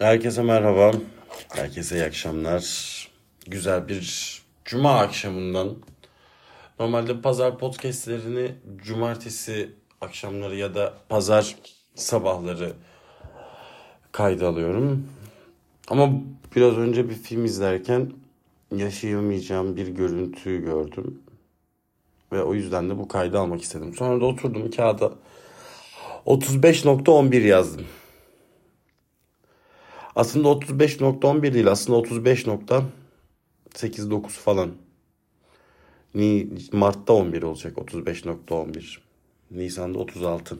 Herkese merhaba. Herkese iyi akşamlar. Güzel bir cuma akşamından. Normalde pazar podcastlerini cumartesi akşamları ya da pazar sabahları kayda alıyorum. Ama biraz önce bir film izlerken yaşayamayacağım bir görüntüyü gördüm. Ve o yüzden de bu kaydı almak istedim. Sonra da oturdum kağıda 35.11 yazdım. Aslında 35.11 değil aslında 35.89 falan. Mart'ta 11 olacak 35.11. Nisan'da 36.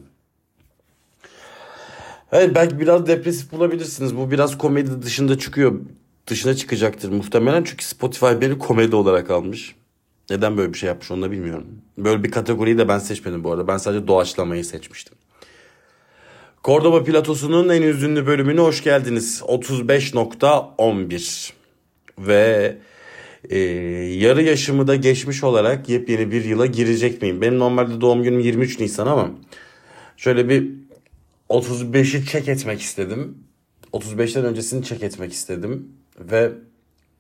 Evet belki biraz depresif bulabilirsiniz. Bu biraz komedi dışında çıkıyor. Dışına çıkacaktır muhtemelen. Çünkü Spotify beni komedi olarak almış. Neden böyle bir şey yapmış onu da bilmiyorum. Böyle bir kategoriyi de ben seçmedim bu arada. Ben sadece doğaçlamayı seçmiştim. Cordoba Platosu'nun en üzünlü bölümüne hoş geldiniz. 35.11 ve e, yarı yaşımı da geçmiş olarak yepyeni bir yıla girecek miyim? Benim normalde doğum günüm 23 Nisan ama şöyle bir 35'i çek etmek istedim. 35'ten öncesini çek etmek istedim ve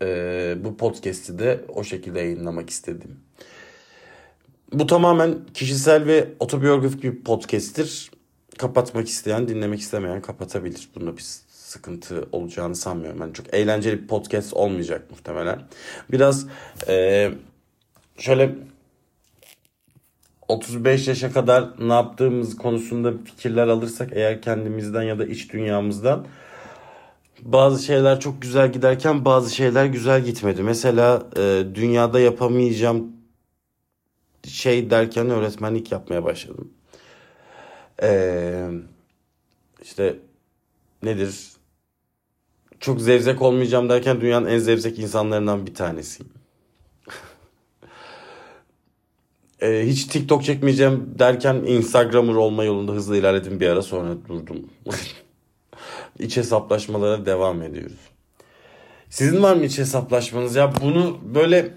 e, bu podcast'i de o şekilde yayınlamak istedim. Bu tamamen kişisel ve otobiyografik bir podcast'tir kapatmak isteyen, dinlemek istemeyen kapatabilir. Bunda bir sıkıntı olacağını sanmıyorum. Yani çok eğlenceli bir podcast olmayacak muhtemelen. Biraz e, şöyle 35 yaşa kadar ne yaptığımız konusunda fikirler alırsak eğer kendimizden ya da iç dünyamızdan bazı şeyler çok güzel giderken bazı şeyler güzel gitmedi. Mesela e, dünyada yapamayacağım şey derken öğretmenlik yapmaya başladım. Ee, işte nedir? Çok zevzek olmayacağım derken dünyanın en zevzek insanlarından bir tanesiyim. ee, hiç TikTok çekmeyeceğim derken Instagram'ır olma yolunda hızlı ilerledim bir ara sonra durdum. İç hesaplaşmalara devam ediyoruz. Sizin var mı iç hesaplaşmanız? Ya bunu böyle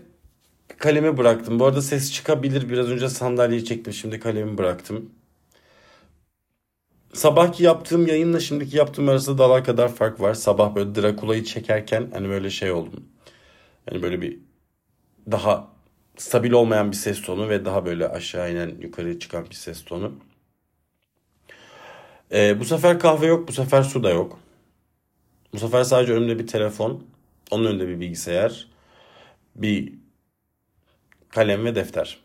kalemi bıraktım. Bu arada ses çıkabilir. Biraz önce sandalyeyi çektim. Şimdi kalemi bıraktım. Sabahki yaptığım yayınla şimdiki yaptığım arasında dağlar kadar fark var. Sabah böyle Drakula'yı çekerken hani böyle şey oldum. Hani böyle bir daha stabil olmayan bir ses tonu ve daha böyle aşağı inen yukarı çıkan bir ses tonu. Ee, bu sefer kahve yok, bu sefer su da yok. Bu sefer sadece önümde bir telefon, onun önünde bir bilgisayar, bir kalem ve defter.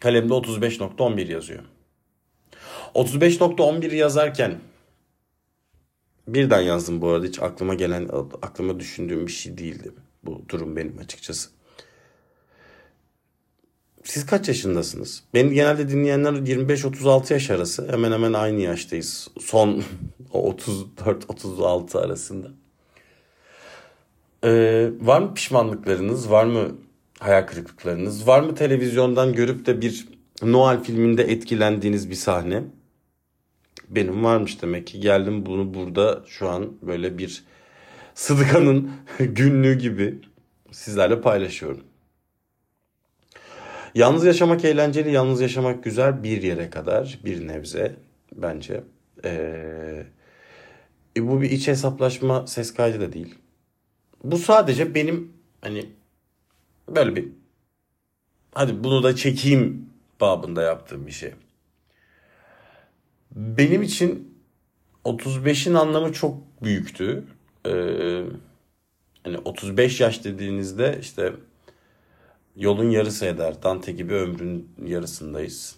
Kalemde 35.11 yazıyor. 35.11 yazarken birden yazdım bu arada hiç aklıma gelen aklıma düşündüğüm bir şey değildi bu durum benim açıkçası. Siz kaç yaşındasınız? Beni genelde dinleyenler 25-36 yaş arası. Hemen hemen aynı yaştayız. Son 34-36 arasında. Ee, var mı pişmanlıklarınız? Var mı hayal kırıklıklarınız? Var mı televizyondan görüp de bir Noel filminde etkilendiğiniz bir sahne? Benim varmış demek ki. Geldim bunu burada şu an böyle bir Sıdıka'nın günlüğü gibi sizlerle paylaşıyorum. Yalnız yaşamak eğlenceli, yalnız yaşamak güzel bir yere kadar bir nebze bence. Ee, bu bir iç hesaplaşma ses kaydı da değil. Bu sadece benim hani böyle bir hadi bunu da çekeyim babında yaptığım bir şey. Benim için 35'in anlamı çok büyüktü. Ee, hani 35 yaş dediğinizde işte yolun yarısı eder. Dante gibi ömrün yarısındayız.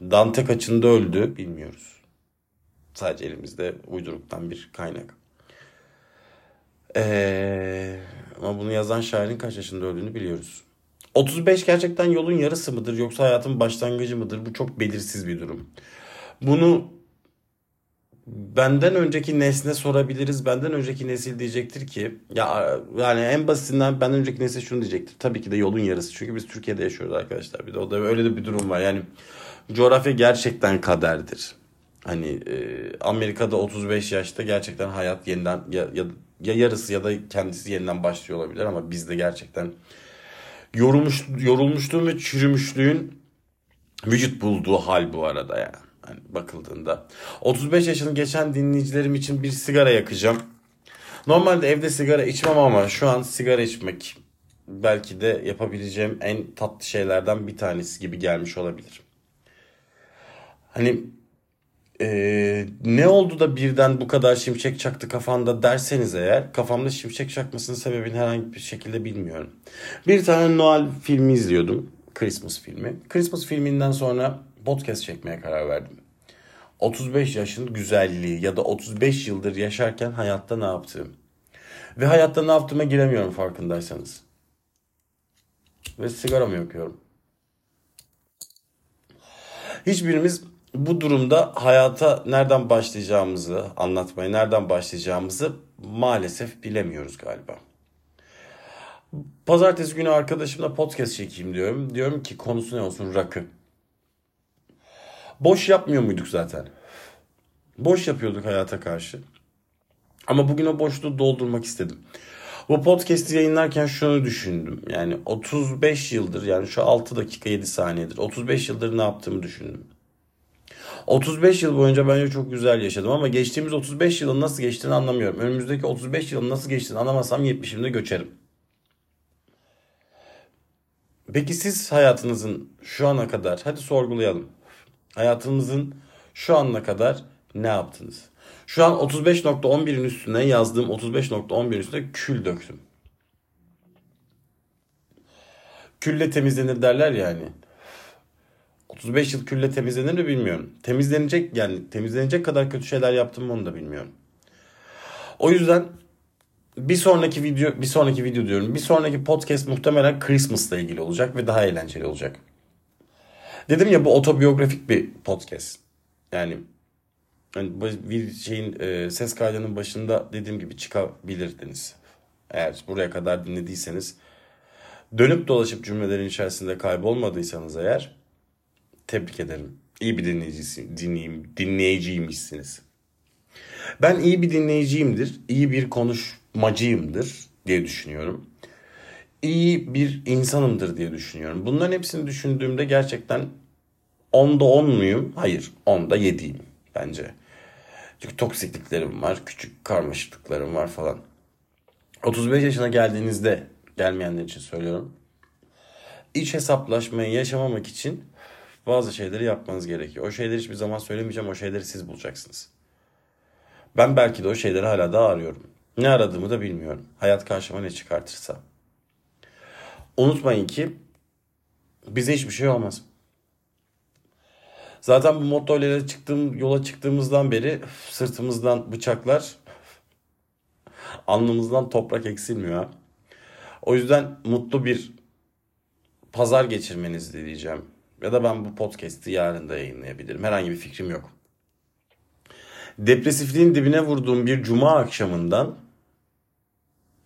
Dante kaçında öldü bilmiyoruz. Sadece elimizde uyduruktan bir kaynak. Ee, ama bunu yazan şairin kaç yaşında öldüğünü biliyoruz. 35 gerçekten yolun yarısı mıdır yoksa hayatın başlangıcı mıdır? Bu çok belirsiz bir durum. Bunu benden önceki nesne sorabiliriz. Benden önceki nesil diyecektir ki ya yani en basitinden benden önceki nesil şunu diyecektir. Tabii ki de yolun yarısı. Çünkü biz Türkiye'de yaşıyoruz arkadaşlar. Bir de o da öyle de bir durum var. Yani coğrafya gerçekten kaderdir. Hani e, Amerika'da 35 yaşta gerçekten hayat yeniden ya, ya, ya yarısı ya da kendisi yeniden başlıyor olabilir ama bizde gerçekten yorulmuş yorulmuşluğun ve çürümüşlüğün vücut bulduğu hal bu arada yani. Hani bakıldığında. 35 yaşını geçen dinleyicilerim için bir sigara yakacağım. Normalde evde sigara içmem ama şu an sigara içmek belki de yapabileceğim en tatlı şeylerden bir tanesi gibi gelmiş olabilir. Hani ee, ne oldu da birden bu kadar şimşek çaktı kafanda derseniz eğer kafamda şimşek çakmasının sebebini herhangi bir şekilde bilmiyorum. Bir tane Noel filmi izliyordum. Christmas filmi. Christmas filminden sonra podcast çekmeye karar verdim. 35 yaşın güzelliği ya da 35 yıldır yaşarken hayatta ne yaptığım. Ve hayatta ne yaptığıma giremiyorum farkındaysanız. Ve sigaramı yakıyorum. Hiçbirimiz bu durumda hayata nereden başlayacağımızı anlatmayı, nereden başlayacağımızı maalesef bilemiyoruz galiba. Pazartesi günü arkadaşımla podcast çekeyim diyorum. Diyorum ki konusu ne olsun rakı. Boş yapmıyor muyduk zaten? Boş yapıyorduk hayata karşı. Ama bugün o boşluğu doldurmak istedim. Bu podcast'i yayınlarken şunu düşündüm. Yani 35 yıldır yani şu 6 dakika 7 saniyedir 35 yıldır ne yaptığımı düşündüm. 35 yıl boyunca bence çok güzel yaşadım ama geçtiğimiz 35 yılın nasıl geçtiğini anlamıyorum. Önümüzdeki 35 yılın nasıl geçtiğini anlamasam 70'imde göçerim. Peki siz hayatınızın şu ana kadar hadi sorgulayalım. Hayatınızın şu ana kadar ne yaptınız? Şu an 35.11'in üstüne yazdığım 35.11'in üstüne kül döktüm. Külle temizlenir derler yani. 35 yıl külle temizlenir mi bilmiyorum. Temizlenecek yani temizlenecek kadar kötü şeyler yaptım mı onu da bilmiyorum. O yüzden bir sonraki video bir sonraki video diyorum. Bir sonraki podcast muhtemelen Christmas'la ilgili olacak ve daha eğlenceli olacak. Dedim ya bu otobiyografik bir podcast. Yani hani bir şeyin e, ses kaydının başında dediğim gibi çıkabilirdiniz. Eğer buraya kadar dinlediyseniz dönüp dolaşıp cümlelerin içerisinde kaybolmadıysanız eğer tebrik ederim. İyi bir dinleyicisi, dinleyim, dinleyiciymişsiniz. Ben iyi bir dinleyiciyimdir, iyi bir konuşmacıyımdır diye düşünüyorum. İyi bir insanımdır diye düşünüyorum. Bunların hepsini düşündüğümde gerçekten 10'da 10 muyum? Hayır, 10'da 7'yim bence. Çünkü toksikliklerim var, küçük karmaşıklıklarım var falan. 35 yaşına geldiğinizde, gelmeyenler için söylüyorum. İç hesaplaşmayı yaşamamak için bazı şeyleri yapmanız gerekiyor. O şeyleri hiçbir zaman söylemeyeceğim. O şeyleri siz bulacaksınız. Ben belki de o şeyleri hala da arıyorum. Ne aradığımı da bilmiyorum. Hayat karşıma ne çıkartırsa. Unutmayın ki bize hiçbir şey olmaz. Zaten bu motto ile çıktığım, yola çıktığımızdan beri sırtımızdan bıçaklar, alnımızdan toprak eksilmiyor. O yüzden mutlu bir pazar geçirmenizi dileyeceğim. Ya da ben bu podcast'i yarın da yayınlayabilirim. Herhangi bir fikrim yok. Depresifliğin dibine vurduğum bir cuma akşamından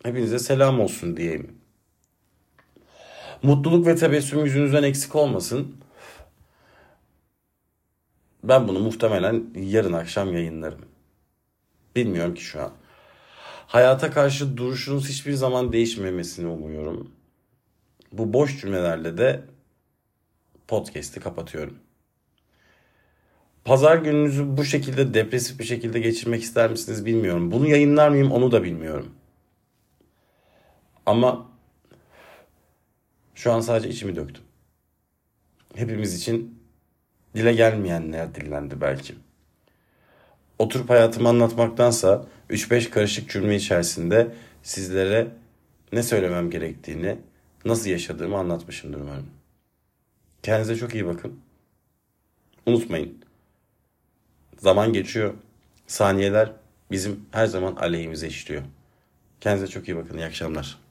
hepinize selam olsun diyeyim. Mutluluk ve tebessüm yüzünüzden eksik olmasın. Ben bunu muhtemelen yarın akşam yayınlarım. Bilmiyorum ki şu an. Hayata karşı duruşunuz hiçbir zaman değişmemesini umuyorum. Bu boş cümlelerle de podcast'i kapatıyorum. Pazar gününüzü bu şekilde depresif bir şekilde geçirmek ister misiniz bilmiyorum. Bunu yayınlar mıyım onu da bilmiyorum. Ama şu an sadece içimi döktüm. Hepimiz için dile gelmeyenler dillendi belki. Oturup hayatımı anlatmaktansa 3-5 karışık cümle içerisinde sizlere ne söylemem gerektiğini, nasıl yaşadığımı anlatmışımdır umarım. Kendinize çok iyi bakın. Unutmayın. Zaman geçiyor. Saniyeler bizim her zaman aleyhimize işliyor. Kendinize çok iyi bakın. İyi akşamlar.